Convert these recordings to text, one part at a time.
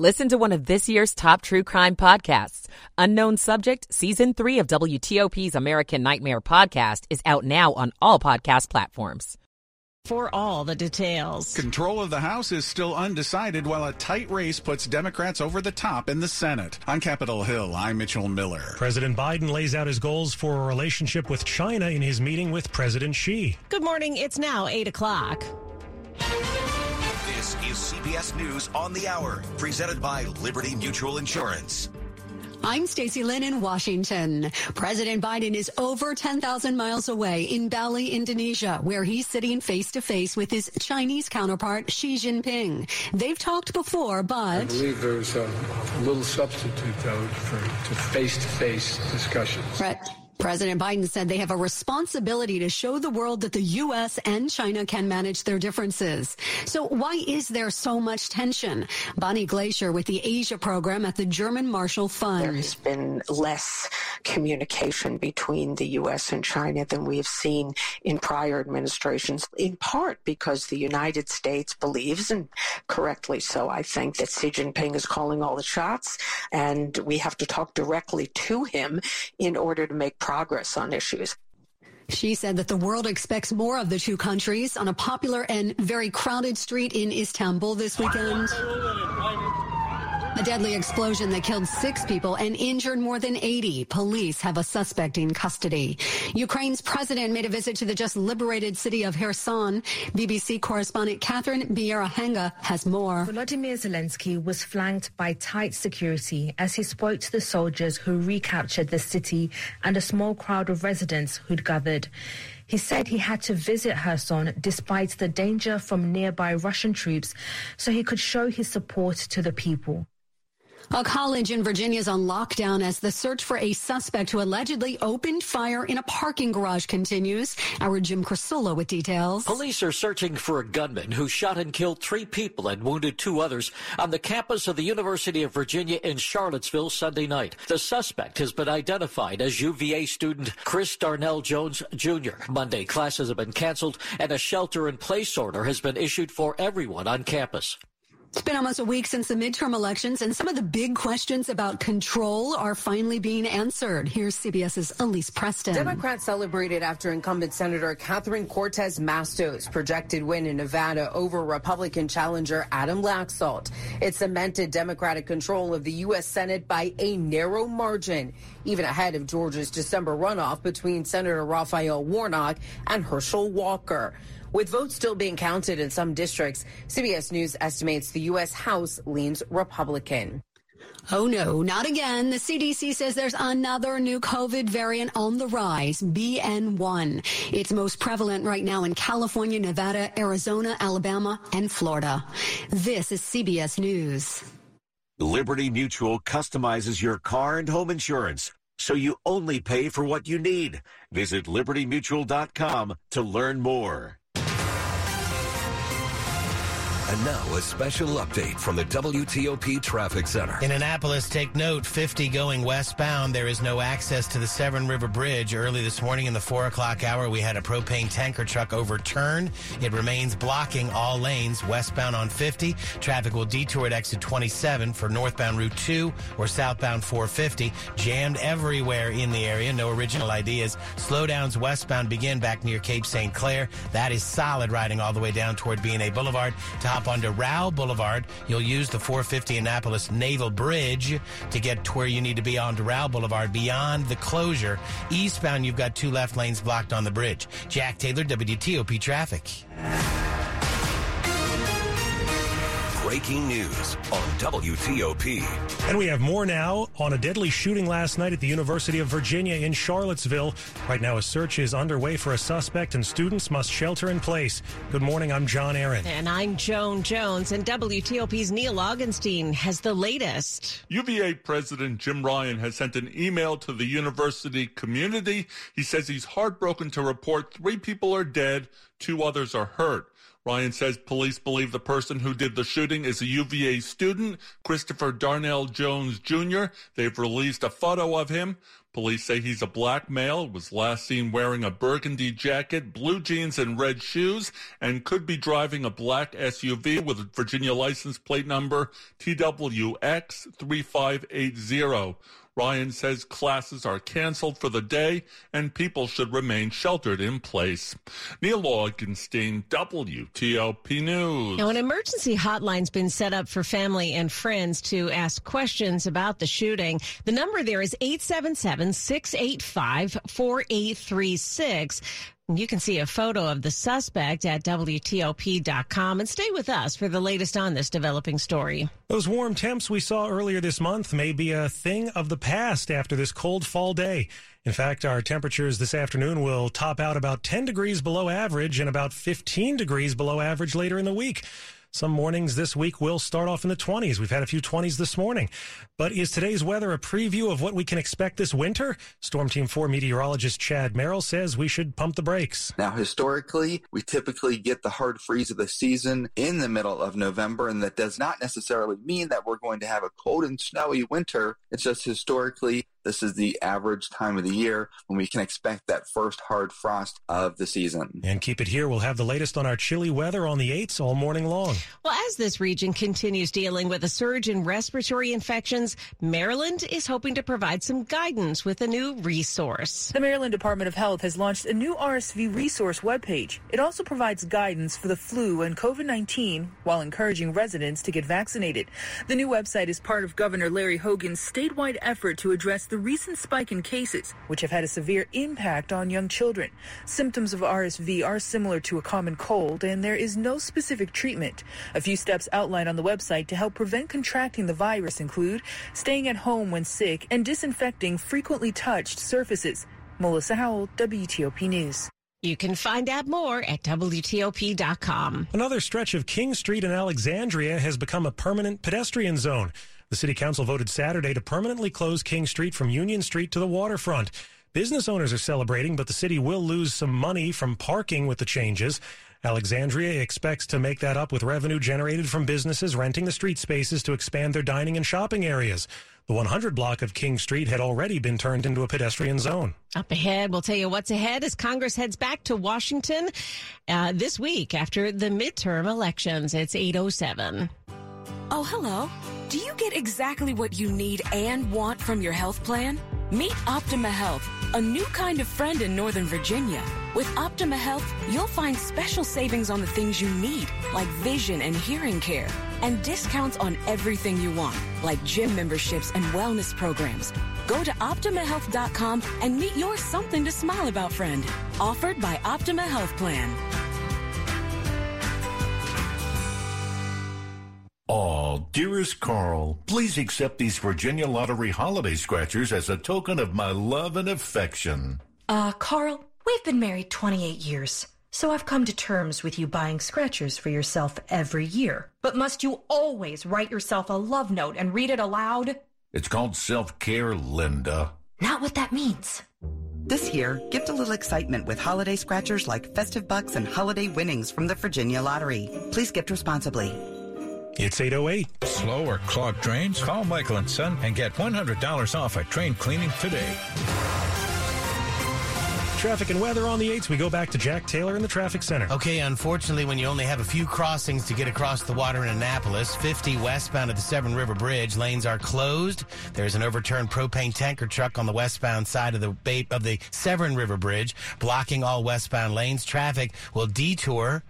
Listen to one of this year's top true crime podcasts. Unknown Subject, Season 3 of WTOP's American Nightmare podcast is out now on all podcast platforms. For all the details. Control of the House is still undecided while a tight race puts Democrats over the top in the Senate. On Capitol Hill, I'm Mitchell Miller. President Biden lays out his goals for a relationship with China in his meeting with President Xi. Good morning. It's now 8 o'clock. This is CBS News on the Hour, presented by Liberty Mutual Insurance. I'm Stacy Lynn in Washington. President Biden is over 10,000 miles away in Bali, Indonesia, where he's sitting face to face with his Chinese counterpart, Xi Jinping. They've talked before, but. I believe there's a little substitute, though, for face to face discussions. Brett. President Biden said they have a responsibility to show the world that the U.S. and China can manage their differences. So why is there so much tension? Bonnie Glaser with the Asia program at the German Marshall Fund. There has been less communication between the U.S. and China than we have seen in prior administrations, in part because the United States believes, and correctly so, I think, that Xi Jinping is calling all the shots, and we have to talk directly to him in order to make progress on issues. She said that the world expects more of the two countries on a popular and very crowded street in Istanbul this weekend. A deadly explosion that killed six people and injured more than 80. Police have a suspect in custody. Ukraine's president made a visit to the just liberated city of Kherson. BBC correspondent Catherine Byaruhanga has more. Volodymyr Zelensky was flanked by tight security as he spoke to the soldiers who recaptured the city and a small crowd of residents who'd gathered. He said he had to visit Kherson despite the danger from nearby Russian troops so he could show his support to the people. A college in Virginia is on lockdown as the search for a suspect who allegedly opened fire in a parking garage continues. Our Jim Krasula with details. Police are searching for a gunman who shot and killed three people and wounded two others on the campus of the University of Virginia in Charlottesville Sunday night. The suspect has been identified as UVA student Chris Darnell Jones Jr. Monday classes have been canceled and a shelter in place order has been issued for everyone on campus. It's been almost a week since the midterm elections, and some of the big questions about control are finally being answered. Here's CBS's Elise Preston. Democrats celebrated after incumbent Senator Catherine Cortez Masto's projected win in Nevada over Republican challenger Adam Laxalt. It cemented Democratic control of the U.S. Senate by a narrow margin, even ahead of Georgia's December runoff between Senator Raphael Warnock and Herschel Walker. With votes still being counted in some districts, CBS News estimates the U.S. House leans Republican. Oh no, not again. The CDC says there's another new COVID variant on the rise, BN1. It's most prevalent right now in California, Nevada, Arizona, Alabama, and Florida. This is CBS News. Liberty Mutual customizes your car and home insurance so you only pay for what you need. Visit libertymutual.com to learn more. And now a special update from the WTOP Traffic Center. In Annapolis, take note 50 going westbound. There is no access to the Severn River Bridge. Early this morning in the 4 o'clock hour, we had a propane tanker truck overturned. It remains blocking all lanes westbound on 50. Traffic will detour at exit 27 for northbound Route 2 or southbound 450. Jammed everywhere in the area. No original ideas. Slowdowns westbound begin back near Cape St. Clair. That is solid riding all the way down toward B&A Boulevard. Top hop onto Rowe Boulevard. You'll use the 450 Annapolis Naval Bridge to get to where you need to be onto Rowe Boulevard beyond the closure. Eastbound, you've got two left lanes blocked on the bridge. Jack Taylor, WTOP Traffic. Breaking news on WTOP. And we have more now on a deadly shooting last night at the University of Virginia in Charlottesville. Right now, a search is underway for a suspect, and students must shelter in place. Good morning. I'm John Aaron. And I'm Joan Jones. And WTOP's Neil Augenstein has the latest. UVA President Jim Ryan has sent an email to the university community. He says he's heartbroken to report three people are dead, two others are hurt. Ryan says police believe the person who did the shooting is a UVA student, Christopher Darnell Jones Jr. They've released a photo of him. Police say he's a black male, was last seen wearing a burgundy jacket, blue jeans, and red shoes, and could be driving a black SUV with a Virginia license plate number TWX 3580. Ryan says classes are canceled for the day and people should remain sheltered in place. Neil Augenstein, WTOP News. Now, an emergency hotline's been set up for family and friends to ask questions about the shooting. The number there is 877 685 4836. You can see a photo of the suspect at WTOP.com and stay with us for the latest on this developing story. Those warm temps we saw earlier this month may be a thing of the past after this cold fall day. In fact, our temperatures this afternoon will top out about 10 degrees below average and about 15 degrees below average later in the week. Some mornings this week will start off in the 20s. We've had a few 20s this morning. But is today's weather a preview of what we can expect this winter? Storm Team 4 meteorologist Chad Merrill says we should pump the brakes. Now, historically, we typically get the hard freeze of the season in the middle of November, and that does not necessarily mean that we're going to have a cold and snowy winter. It's just historically this is the average time of the year when we can expect that first hard frost of the season. And keep it here. We'll have the latest on our chilly weather on the 8s all morning long. Well, as this region continues dealing with a surge in respiratory infections, Maryland is hoping to provide some guidance with a new resource. The Maryland Department of Health has launched a new RSV resource webpage. It also provides guidance for the flu and COVID 19 while encouraging residents to get vaccinated. The new website is part of Governor Larry Hogan's statewide effort to address the recent spike in cases, which have had a severe impact on young children. Symptoms of RSV are similar to a common cold, and there is no specific treatment. A few steps outlined on the website to help prevent contracting the virus include staying at home when sick and disinfecting frequently touched surfaces. Melissa Howell, WTOP News. You can find out more at WTOP.com. Another stretch of King Street in Alexandria has become a permanent pedestrian zone. The City Council voted Saturday to permanently close King Street from Union Street to the waterfront. Business owners are celebrating, but the city will lose some money from parking with the changes. Alexandria expects to make that up with revenue generated from businesses renting the street spaces to expand their dining and shopping areas. The 100 block of King Street had already been turned into a pedestrian zone. Up ahead, we'll tell you what's ahead as Congress heads back to Washington uh, this week after the midterm elections. It's 807. Oh, hello. Do you get exactly what you need and want from your health plan? Meet Optima Health, a new kind of friend in Northern Virginia. With Optima Health, you'll find special savings on the things you need, like vision and hearing care, and discounts on everything you want, like gym memberships and wellness programs. Go to OptimaHealth.com and meet your something to smile about friend. Offered by Optima Health Plan. Oh, dearest Carl, please accept these Virginia Lottery holiday scratchers as a token of my love and affection. Uh, Carl, we've been married 28 years, so I've come to terms with you buying scratchers for yourself every year. But must you always write yourself a love note and read it aloud? It's called self-care, Linda. Not what that means. This year, gift a little excitement with holiday scratchers like festive bucks and holiday winnings from the Virginia Lottery. Please gift responsibly. It's 808. Slow or clogged drains? Call Michael and Son and get $100 off a train cleaning today. Traffic and weather on the 8s. We go back to Jack Taylor in the traffic center. Okay, unfortunately, when you only have a few crossings to get across the water in Annapolis, 50 westbound at the Severn River Bridge, lanes are closed. There's an overturned propane tanker truck on the westbound side of the bay- of the Severn River Bridge, blocking all westbound lanes. Traffic will detour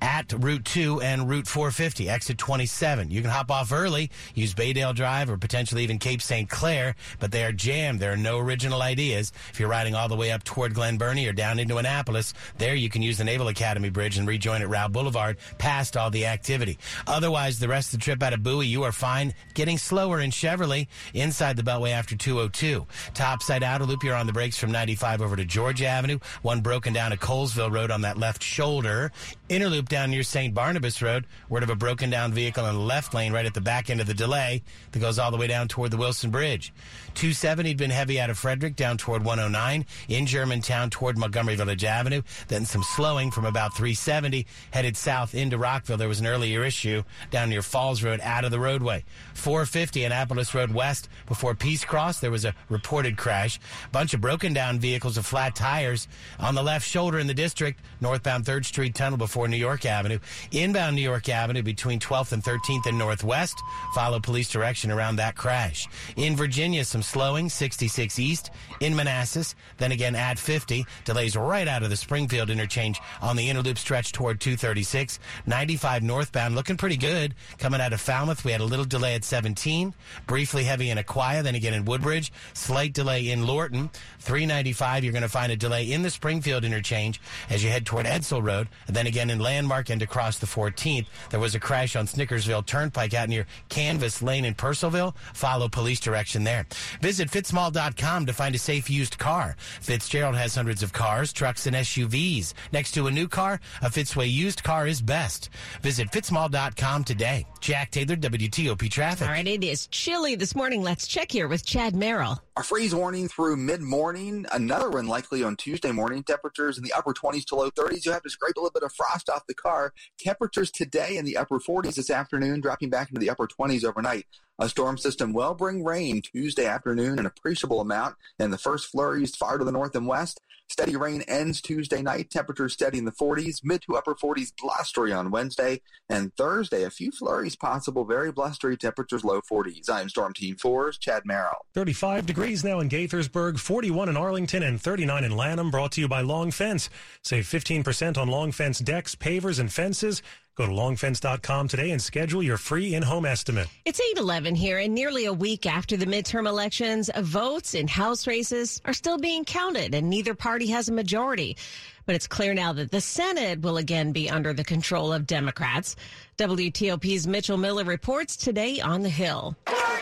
at Route 2 and Route 450, exit 27. You can hop off early, use Baydale Drive or potentially even Cape St. Clair, but they are jammed. There are no original ideas. If you're riding all the way up toward Glen Burnie or down into Annapolis, there you can use the Naval Academy Bridge and rejoin at Rowe Boulevard past all the activity. Otherwise, the rest of the trip out of Bowie, you are fine. Getting slower in Cheverly inside the Beltway after 202. Topside outer loop, you're on the brakes from 95 over to Georgia Avenue. One broken down at Colesville Road on that left shoulder. Inner loop down near St. Barnabas Road. Word of a broken down vehicle in the left lane right at the back end of the delay that goes all the way down toward the Wilson Bridge. 270 had been heavy out of Frederick down toward 109 in Germantown toward Montgomery Village Avenue. Then some slowing from about 370 headed south into Rockville. There was an earlier issue down near Falls Road out of the roadway. 450 Annapolis Road West before Peace Cross. There was a reported crash. Bunch of broken down vehicles with flat tires on the left shoulder in the district, northbound 3rd Street Tunnel before New York Avenue. Inbound New York Avenue between 12th and 13th and Northwest. Follow police direction around that crash. In Virginia, some slowing, 66 East. In Manassas, then again at 50. Delays right out of the Springfield interchange on the Interloop stretch toward 236. 95 northbound looking pretty good. Coming out of Falmouth, we had a little delay at 17. Briefly heavy in Aquia, then again in Woodbridge. Slight delay in Lorton. 395, you're going to find a delay in the Springfield interchange as you head toward Edsall Road. And then again in Landmark and across the 14th. There was a crash on Snickersville Turnpike out near Canvas Lane in Purcellville. Follow police direction there. Visit fitzmall.com to find a safe used car. Fitzgerald has hundreds of cars, trucks, and SUVs. Next to a new car, a Fitzway used car is best. Visit fitzmall.com today. Jack Taylor, WTOP Traffic. All right, it is chilly this morning. Let's check here with Chad Merrill. A freeze warning through mid morning. Another one likely on Tuesday morning. Temperatures in the upper 20s to low 30s. You'll have to scrape a little bit of frost off the car. Temperatures today in the upper 40s this afternoon, dropping back into the upper 20s overnight. A storm system will bring rain Tuesday afternoon, an appreciable amount, and the first flurries far to the north and west. Steady rain ends Tuesday night. Temperatures steady in the 40s, mid to upper 40s, blustery on Wednesday. And Thursday, a few flurries possible, very blustery temperatures, low 40s. I'm Storm Team 4's Chad Merrill. 35 degrees now in Gaithersburg, 41 in Arlington, and 39 in Lanham. Brought to you by Long Fence. Save 15% on Long Fence decks, pavers, and fences. Go to longfence.com today and schedule your free in-home estimate. It's 8-11 here, and nearly a week after the midterm elections, votes in House races are still being counted, and neither party has a majority. But it's clear now that the Senate will again be under the control of Democrats. WTOP's Mitchell Miller reports today on the Hill. I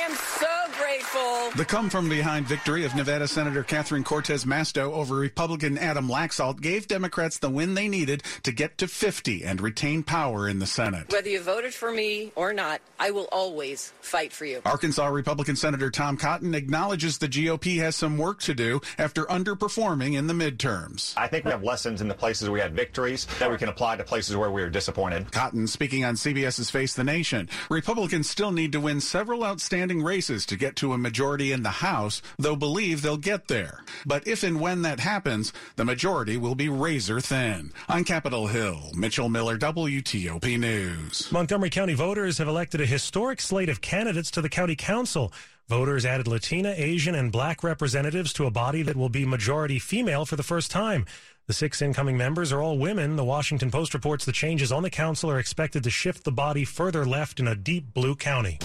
am so grateful. The come from behind victory of Nevada Senator Catherine Cortez Masto over Republican Adam Laxalt gave Democrats the win they needed to get to 50 and retain power in the Senate. Whether you voted for me or not, I will always fight for you. Arkansas Republican Senator Tom Cotton acknowledges the GOP has some work to do after underperforming in the midterms. I think we have lessons in the places we had victories that we can apply to places where we are disappointed. Cotton speaking on CBS's Face the Nation. Republicans still need to win several outstanding races to get to a majority in the House, though believe they'll get there. But if and when that happens, the majority will be razor thin. On Capitol Hill, Mitchell Miller, WTOP News. Montgomery County voters have elected a historic slate of candidates to the county council. Voters added Latina, Asian, and black representatives to a body that will be majority female for the first time. The six incoming members are all women. The Washington Post reports the changes on the council are expected to shift the body further left in a deep blue county.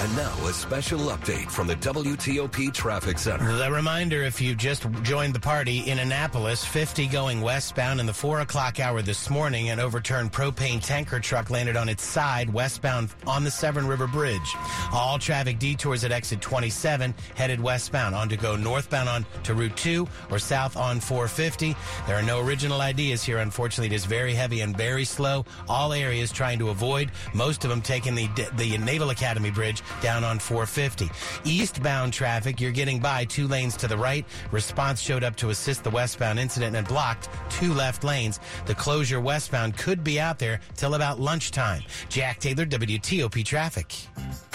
And now a special update from the WTOP Traffic Center. The reminder if you just joined the party in Annapolis, 50 going westbound in the 4 o'clock hour this morning, an overturned propane tanker truck landed on its side westbound on the Severn River Bridge. All traffic detours at exit 27 headed westbound on to go northbound on to Route 2 or south on 450. There are no original ideas here. Unfortunately, it is very heavy and very slow. All areas trying to avoid, most of them taking the, the Naval Academy Bridge down on 450. Eastbound traffic, you're getting by two lanes to the right. Response showed up to assist the westbound incident and blocked two left lanes. The closure westbound could be out there till about lunchtime. Jack Taylor, WTOP Traffic.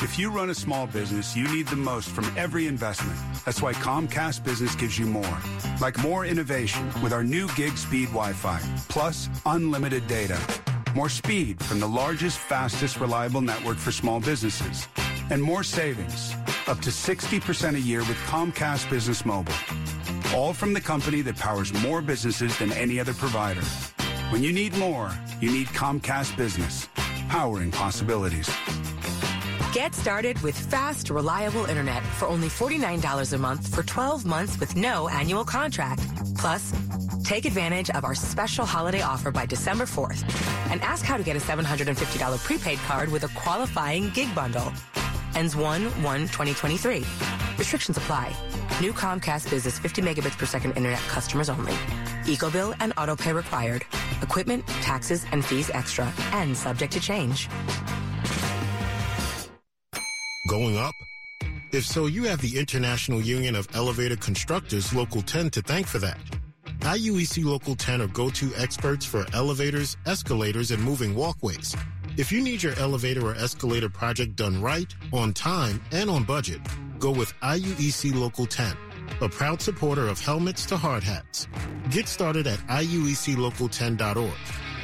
If you run a small business, you need the most from every investment. That's why Comcast Business gives you more. Like more innovation with our new gig speed Wi Fi, plus unlimited data. More speed from the largest, fastest, reliable network for small businesses and more savings, up to 60% a year with Comcast Business Mobile. All from the company that powers more businesses than any other provider. When you need more, you need Comcast Business, powering possibilities. Get started with fast, reliable internet for only $49 a month for 12 months with no annual contract. Plus, take advantage of our special holiday offer by December 4th and ask how to get a $750 prepaid card with a qualifying gig bundle ends 1 1 2023. Restrictions apply. New Comcast Business 50 megabits per second internet customers only. Eco bill and auto pay required. Equipment, taxes, and fees extra and subject to change. Going up? If so, you have the International Union of Elevator Constructors Local 10 to thank for that. IUEC Local 10 are go-to experts for elevators, escalators, and moving walkways. If you need your elevator or escalator project done right, on time, and on budget, go with IUEC Local 10, a proud supporter of helmets to hard hats. Get started at IUECLocal10.org.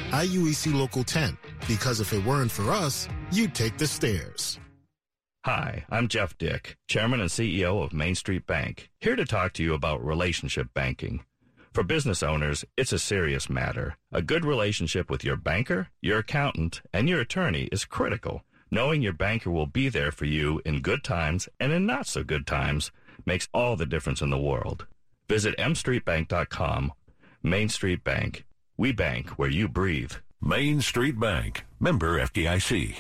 IUEC Local 10, because if it weren't for us, you'd take the stairs. Hi, I'm Jeff Dick, Chairman and CEO of Main Street Bank, here to talk to you about relationship banking. For business owners, it's a serious matter. A good relationship with your banker, your accountant, and your attorney is critical. Knowing your banker will be there for you in good times and in not so good times makes all the difference in the world. Visit mstreetbank.com. Main Street Bank. We bank where you breathe. Main Street Bank. Member FDIC.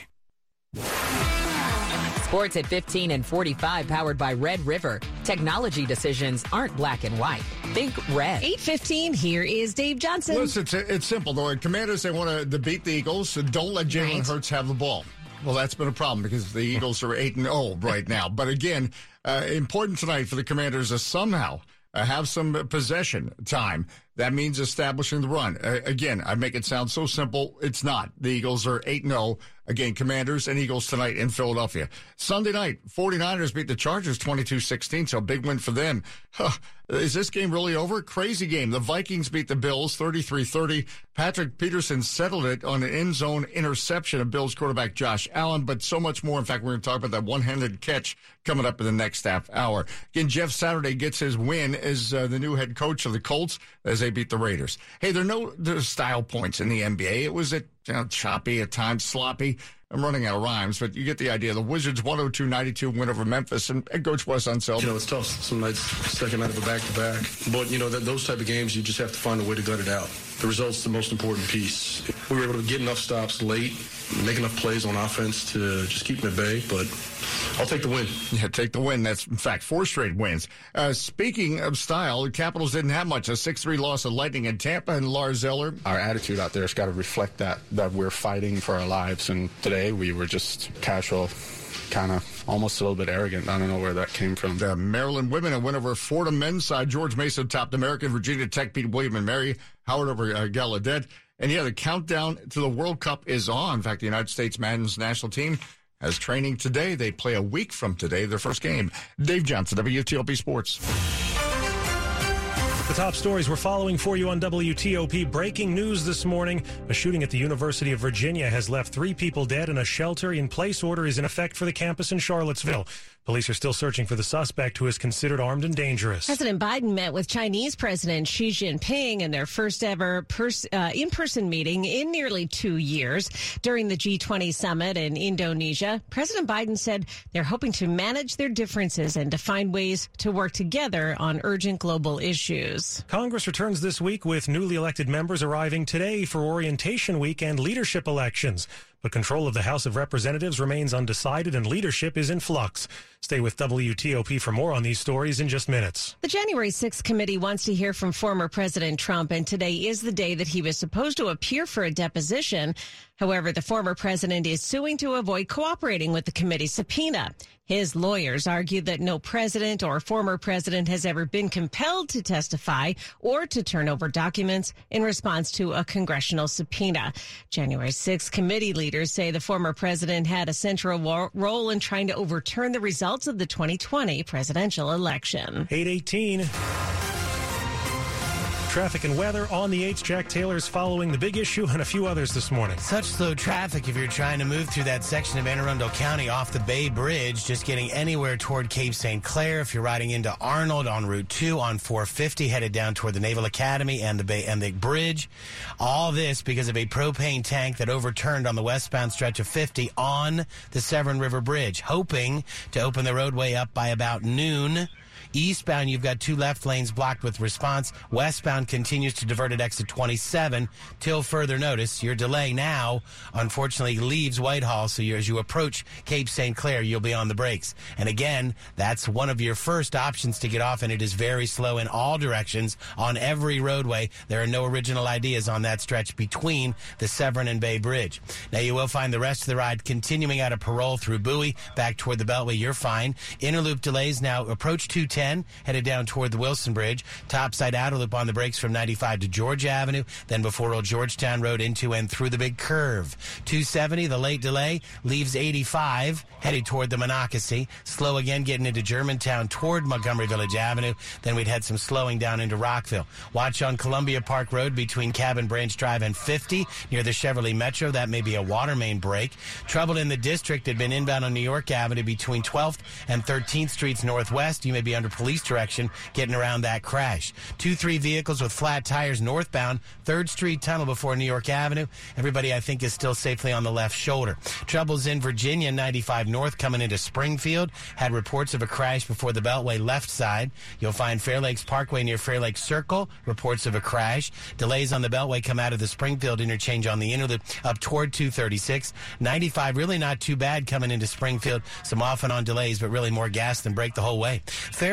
Sports at 15 and 45 powered by Red River. Technology decisions aren't black and white. Think red. 815, here is Dave Johnson. Listen, it's, it's simple. The Commanders, they want to beat the Eagles, so don't let Jalen right. Hurts have the ball. Well, that's been a problem because the Eagles are 8 and 0 right now. But again, uh, important tonight for the Commanders is somehow uh, have some possession time. That means establishing the run. Uh, again, I make it sound so simple. It's not. The Eagles are 8 0 Again, Commanders and Eagles tonight in Philadelphia. Sunday night, 49ers beat the Chargers 22-16, so big win for them. Huh. Is this game really over? Crazy game. The Vikings beat the Bills 33-30. Patrick Peterson settled it on an end zone interception of Bills quarterback Josh Allen, but so much more. In fact, we're going to talk about that one-handed catch coming up in the next half hour. Again, Jeff Saturday gets his win as uh, the new head coach of the Colts as they beat the Raiders. Hey, there are no there style points in the NBA. It was at you know, choppy, at times sloppy. I'm running out of rhymes, but you get the idea. The Wizards 102-92 win over Memphis, and Coach Wes Unseld. You know, it's tough. Some nights, second night of a back-to-back. But, you know, that, those type of games, you just have to find a way to gut it out. The result's the most important piece. We were able to get enough stops late, make enough plays on offense to just keep them at bay, but I'll take the win. Yeah, take the win. That's, in fact, four straight wins. Uh, speaking of style, the Capitals didn't have much. A 6-3 loss of Lightning in Tampa and Lars Eller. Our attitude out there has got to reflect that, that we're fighting for our lives. And today we were just casual kind of almost a little bit arrogant. I don't know where that came from. The Maryland women and win over Fordham men's side. George Mason topped American. Virginia Tech beat William and Mary. Howard over uh, Gallaudet. And yeah, the countdown to the World Cup is on. In fact, the United States men's national team has training today. They play a week from today, their first game. Dave Johnson, WTOP Sports. The top stories we're following for you on WTOP. Breaking news this morning. A shooting at the University of Virginia has left three people dead and a shelter in place order is in effect for the campus in Charlottesville. Police are still searching for the suspect who is considered armed and dangerous. President Biden met with Chinese President Xi Jinping in their first ever pers- uh, in person meeting in nearly two years. During the G20 summit in Indonesia, President Biden said they're hoping to manage their differences and to find ways to work together on urgent global issues. Congress returns this week with newly elected members arriving today for orientation week and leadership elections but control of the House of Representatives remains undecided and leadership is in flux. Stay with WTOP for more on these stories in just minutes. The January 6th committee wants to hear from former President Trump, and today is the day that he was supposed to appear for a deposition. However, the former president is suing to avoid cooperating with the committee subpoena. His lawyers argue that no president or former president has ever been compelled to testify or to turn over documents in response to a congressional subpoena. January 6th committee leaders say the former president had a central role in trying to overturn the results of the 2020 presidential election. 818. Traffic and weather on the 8th. Jack Taylor's following the big issue and a few others this morning. Such slow traffic if you're trying to move through that section of Anne Arundel County off the Bay Bridge, just getting anywhere toward Cape St. Clair. If you're riding into Arnold on Route 2 on 450, headed down toward the Naval Academy and the Bay and the bridge. All this because of a propane tank that overturned on the westbound stretch of 50 on the Severn River Bridge, hoping to open the roadway up by about noon Eastbound, you've got two left lanes blocked with response. Westbound continues to divert at exit 27 till further notice. Your delay now, unfortunately, leaves Whitehall. So as you approach Cape St. Clair, you'll be on the brakes. And again, that's one of your first options to get off, and it is very slow in all directions on every roadway. There are no original ideas on that stretch between the Severn and Bay Bridge. Now you will find the rest of the ride continuing out of Parole through Bowie back toward the Beltway. You're fine. Inner loop delays now approach 210, headed down toward the Wilson Bridge. Topside loop on the brakes from 95 to George Avenue, then before Old Georgetown Road into and through the big curve. 270, the late delay leaves 85, headed toward the Monocacy. Slow again getting into Germantown toward Montgomery Village Avenue. Then we'd had some slowing down into Rockville. Watch on Columbia Park Road between Cabin Branch Drive and 50 near the Cheverly Metro. That may be a water main break. Trouble in the district had been inbound on New York Avenue between 12th and 13th Streets Northwest. You may be under police direction getting around that crash. Two, three vehicles with flat tires northbound, 3rd Street Tunnel before New York Avenue. Everybody, I think, is still safely on the left shoulder. Troubles in Virginia, 95 North coming into Springfield. Had reports of a crash before the Beltway left side. You'll find Fair Lakes Parkway near Fair Lakes Circle. Reports of a crash. Delays on the Beltway come out of the Springfield interchange on the inner loop up toward 236. 95 really not too bad coming into Springfield. Some off and on delays, but really more gas than brake the whole way.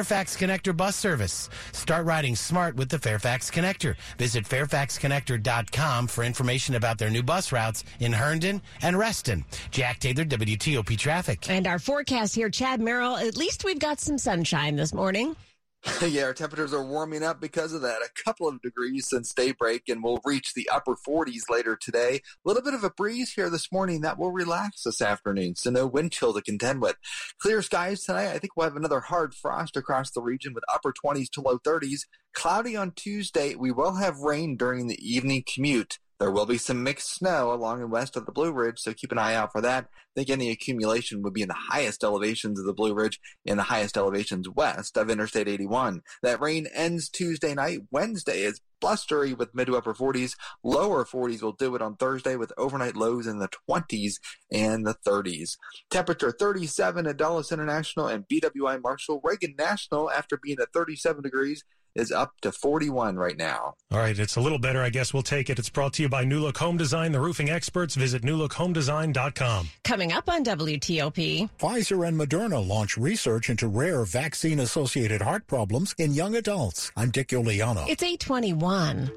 Fairfax Connector bus service. Start riding smart with the Fairfax Connector. Visit fairfaxconnector.com for information about their new bus routes in Herndon and Reston. Jack Taylor, WTOP Traffic. And our forecast here, Chad Merrill, at least we've got some sunshine this morning. yeah, our temperatures are warming up because of that. A couple of degrees since daybreak, and we'll reach the upper 40s later today. A little bit of a breeze here this morning that will relax this afternoon, so no wind chill to contend with. Clear skies tonight. I think we'll have another hard frost across the region with upper 20s to low 30s. Cloudy on Tuesday. We will have rain during the evening commute. There will be some mixed snow along and west of the Blue Ridge, so keep an eye out for that. I think any accumulation would be in the highest elevations of the Blue Ridge and the highest elevations west of Interstate 81. That rain ends Tuesday night. Wednesday is blustery with mid to upper 40s. Lower 40s will do it on Thursday with overnight lows in the 20s and the 30s. Temperature 37 at Dulles International and BWI Marshall. Reagan National, after being at 37 degrees, is up to 41 right now. All right, it's a little better. I guess we'll take it. It's brought to you by New Look Home Design, the roofing experts. Visit newlookhomedesign.com. Coming up on WTOP. Pfizer and Moderna launch research into rare vaccine associated heart problems in young adults. I'm Dick Uliano. It's 821.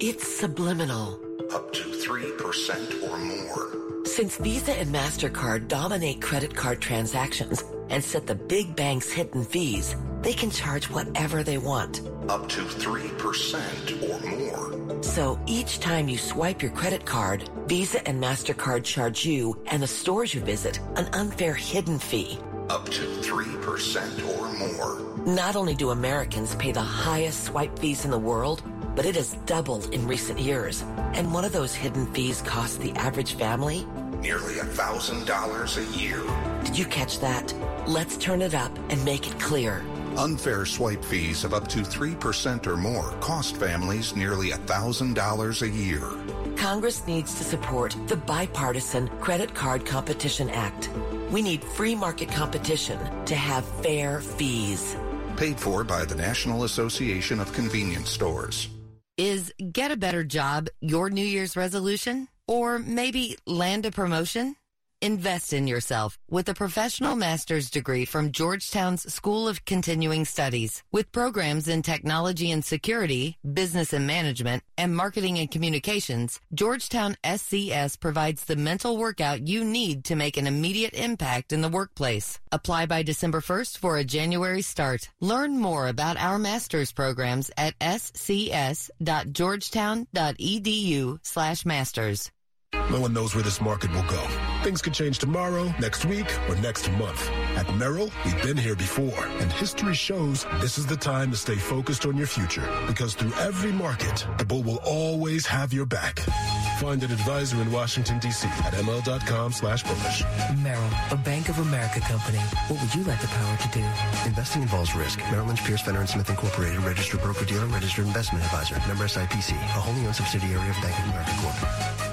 It's subliminal. Up to 3% or more. Since Visa and MasterCard dominate credit card transactions and set the big bank's hidden fees, they can charge whatever they want. Up to 3% or more. So each time you swipe your credit card, Visa and MasterCard charge you and the stores you visit an unfair hidden fee. Up to 3% or more. Not only do Americans pay the highest swipe fees in the world, but it has doubled in recent years. And one of those hidden fees costs the average family nearly a $1,000 a year. Did you catch that? Let's turn it up and make it clear. Unfair swipe fees of up to 3% or more cost families nearly $1,000 a year. Congress needs to support the bipartisan Credit Card Competition Act. We need free market competition to have fair fees. Paid for by the National Association of Convenience Stores. Is get a better job your New Year's resolution? Or maybe land a promotion? Invest in yourself with a professional master's degree from Georgetown's School of Continuing Studies. With programs in technology and security, business and management, and marketing and communications, Georgetown SCS provides the mental workout you need to make an immediate impact in the workplace. Apply by December 1st for a January start. Learn more about our master's programs at scs.georgetown.edu slash masters. No one knows where this market will go. Things could change tomorrow, next week, or next month. At Merrill, we've been here before, and history shows this is the time to stay focused on your future. Because through every market, the bull will always have your back. Find an advisor in Washington, D.C. at ml.com slash bullish. Merrill, a Bank of America company. What would you like the power to do? Investing involves risk. Merrill Lynch, Pierce, Fenner & Smith Incorporated, registered broker-dealer, registered investment advisor. Member SIPC, a wholly owned subsidiary of Bank of America Corp.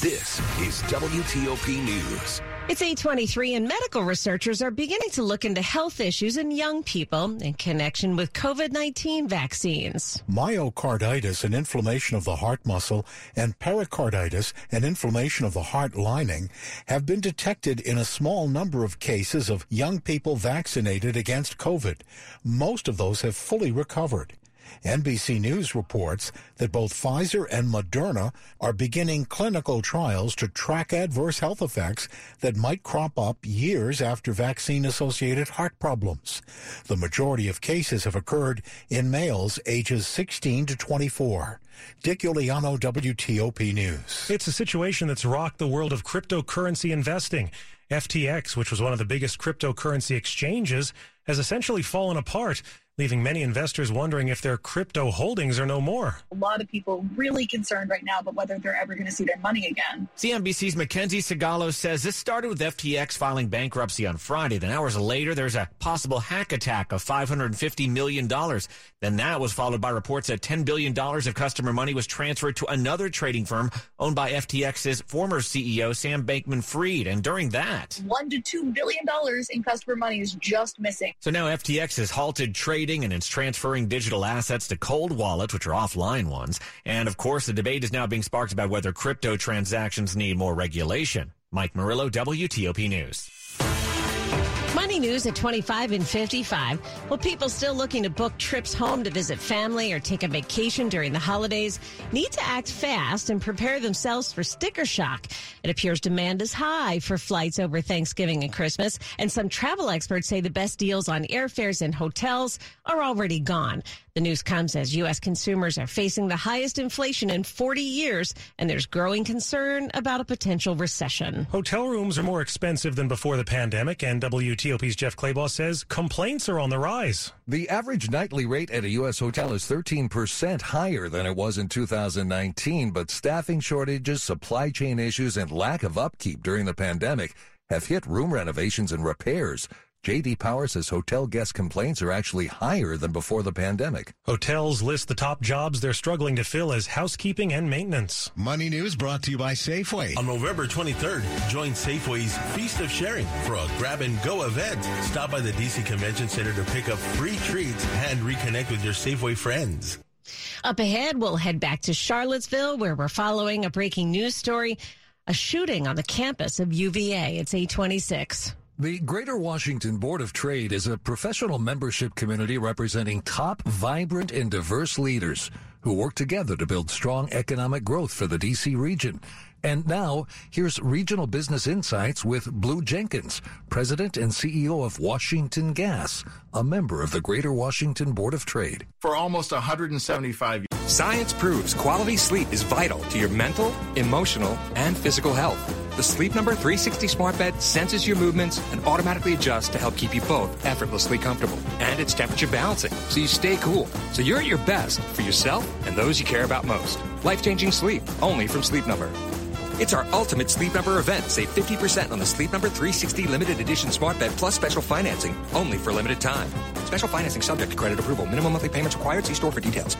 This is WTOP News. It's 823 and medical researchers are beginning to look into health issues in young people in connection with COVID-19 vaccines. Myocarditis, an inflammation of the heart muscle, and pericarditis, an inflammation of the heart lining, have been detected in a small number of cases of young people vaccinated against COVID. Most of those have fully recovered. NBC News reports that both Pfizer and Moderna are beginning clinical trials to track adverse health effects that might crop up years after vaccine associated heart problems. The majority of cases have occurred in males ages 16 to 24. Dick Uliano, WTOP News. It's a situation that's rocked the world of cryptocurrency investing. FTX, which was one of the biggest cryptocurrency exchanges, has essentially fallen apart leaving many investors wondering if their crypto holdings are no more. A lot of people really concerned right now about whether they're ever going to see their money again. CNBC's MacKenzie Sigalos says this started with FTX filing bankruptcy on Friday. Then hours later, there's a possible hack attack of $550 million. Then that was followed by reports that $10 billion of customer money was transferred to another trading firm owned by FTX's former CEO, Sam Bankman Fried. And during that, one to $2 billion in customer money is just missing. So now FTX has halted trading trading and it's transferring digital assets to cold wallets, which are offline ones. And of course, the debate is now being sparked about whether crypto transactions need more regulation. Mike Murillo, WTOP News. Money news at 25 and 55. Well, people still looking to book trips home to visit family or take a vacation during the holidays need to act fast and prepare themselves for sticker shock. It appears demand is high for flights over Thanksgiving and Christmas, and some travel experts say the best deals on airfares and hotels are already gone. The news comes as U.S. consumers are facing the highest inflation in 40 years, and there's growing concern about a potential recession. Hotel rooms are more expensive than before the pandemic, and WTOP's Jeff Clabaugh says complaints are on the rise. The average nightly rate at a U.S. hotel is 13% higher than it was in 2019, but staffing shortages, supply chain issues, and lack of upkeep during the pandemic have hit room renovations and repairs. JD Power says hotel guest complaints are actually higher than before the pandemic. Hotels list the top jobs they're struggling to fill as housekeeping and maintenance. Money News brought to you by Safeway. On November 23rd, join Safeway's Feast of Sharing for a grab and go event. Stop by the DC Convention Center to pick up free treats and reconnect with your Safeway friends. Up ahead, we'll head back to Charlottesville where we're following a breaking news story, a shooting on the campus of UVA. It's 826. The Greater Washington Board of Trade is a professional membership community representing top, vibrant, and diverse leaders who work together to build strong economic growth for the D.C. region. And now, here's Regional Business Insights with Blue Jenkins, President and CEO of Washington Gas, a member of the Greater Washington Board of Trade. For almost 175 years. Science proves quality sleep is vital to your mental, emotional, and physical health. The Sleep Number 360 smart bed senses your movements and automatically adjusts to help keep you both effortlessly comfortable. And it's temperature balancing, so you stay cool. So you're at your best for yourself and those you care about most. Life changing sleep, only from Sleep Number. It's our ultimate Sleep Number event. Save 50% on the Sleep Number 360 limited edition smart bed plus special financing, only for limited time. Special financing subject to credit approval. Minimum monthly payments required. See store for details.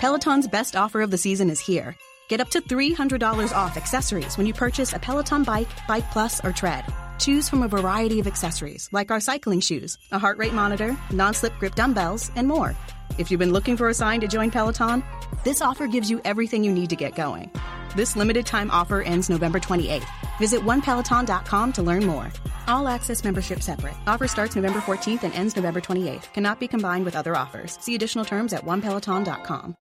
Peloton's best offer of the season is here. Get up to $300 off accessories when you purchase a Peloton bike, Bike Plus, or Tread. Choose from a variety of accessories like our cycling shoes, a heart rate monitor, non slip grip dumbbells, and more. If you've been looking for a sign to join Peloton, this offer gives you everything you need to get going. This limited time offer ends November 28th. Visit onepeloton.com to learn more. All access membership separate. Offer starts November 14th and ends November 28th. Cannot be combined with other offers. See additional terms at onepeloton.com.